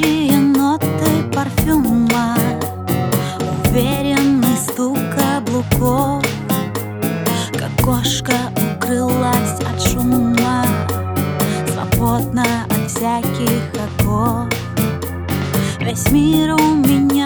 Горячие ноты парфюма Уверенный стук каблуков. Как кошка укрылась от шума Свободна от всяких оков. Весь мир у меня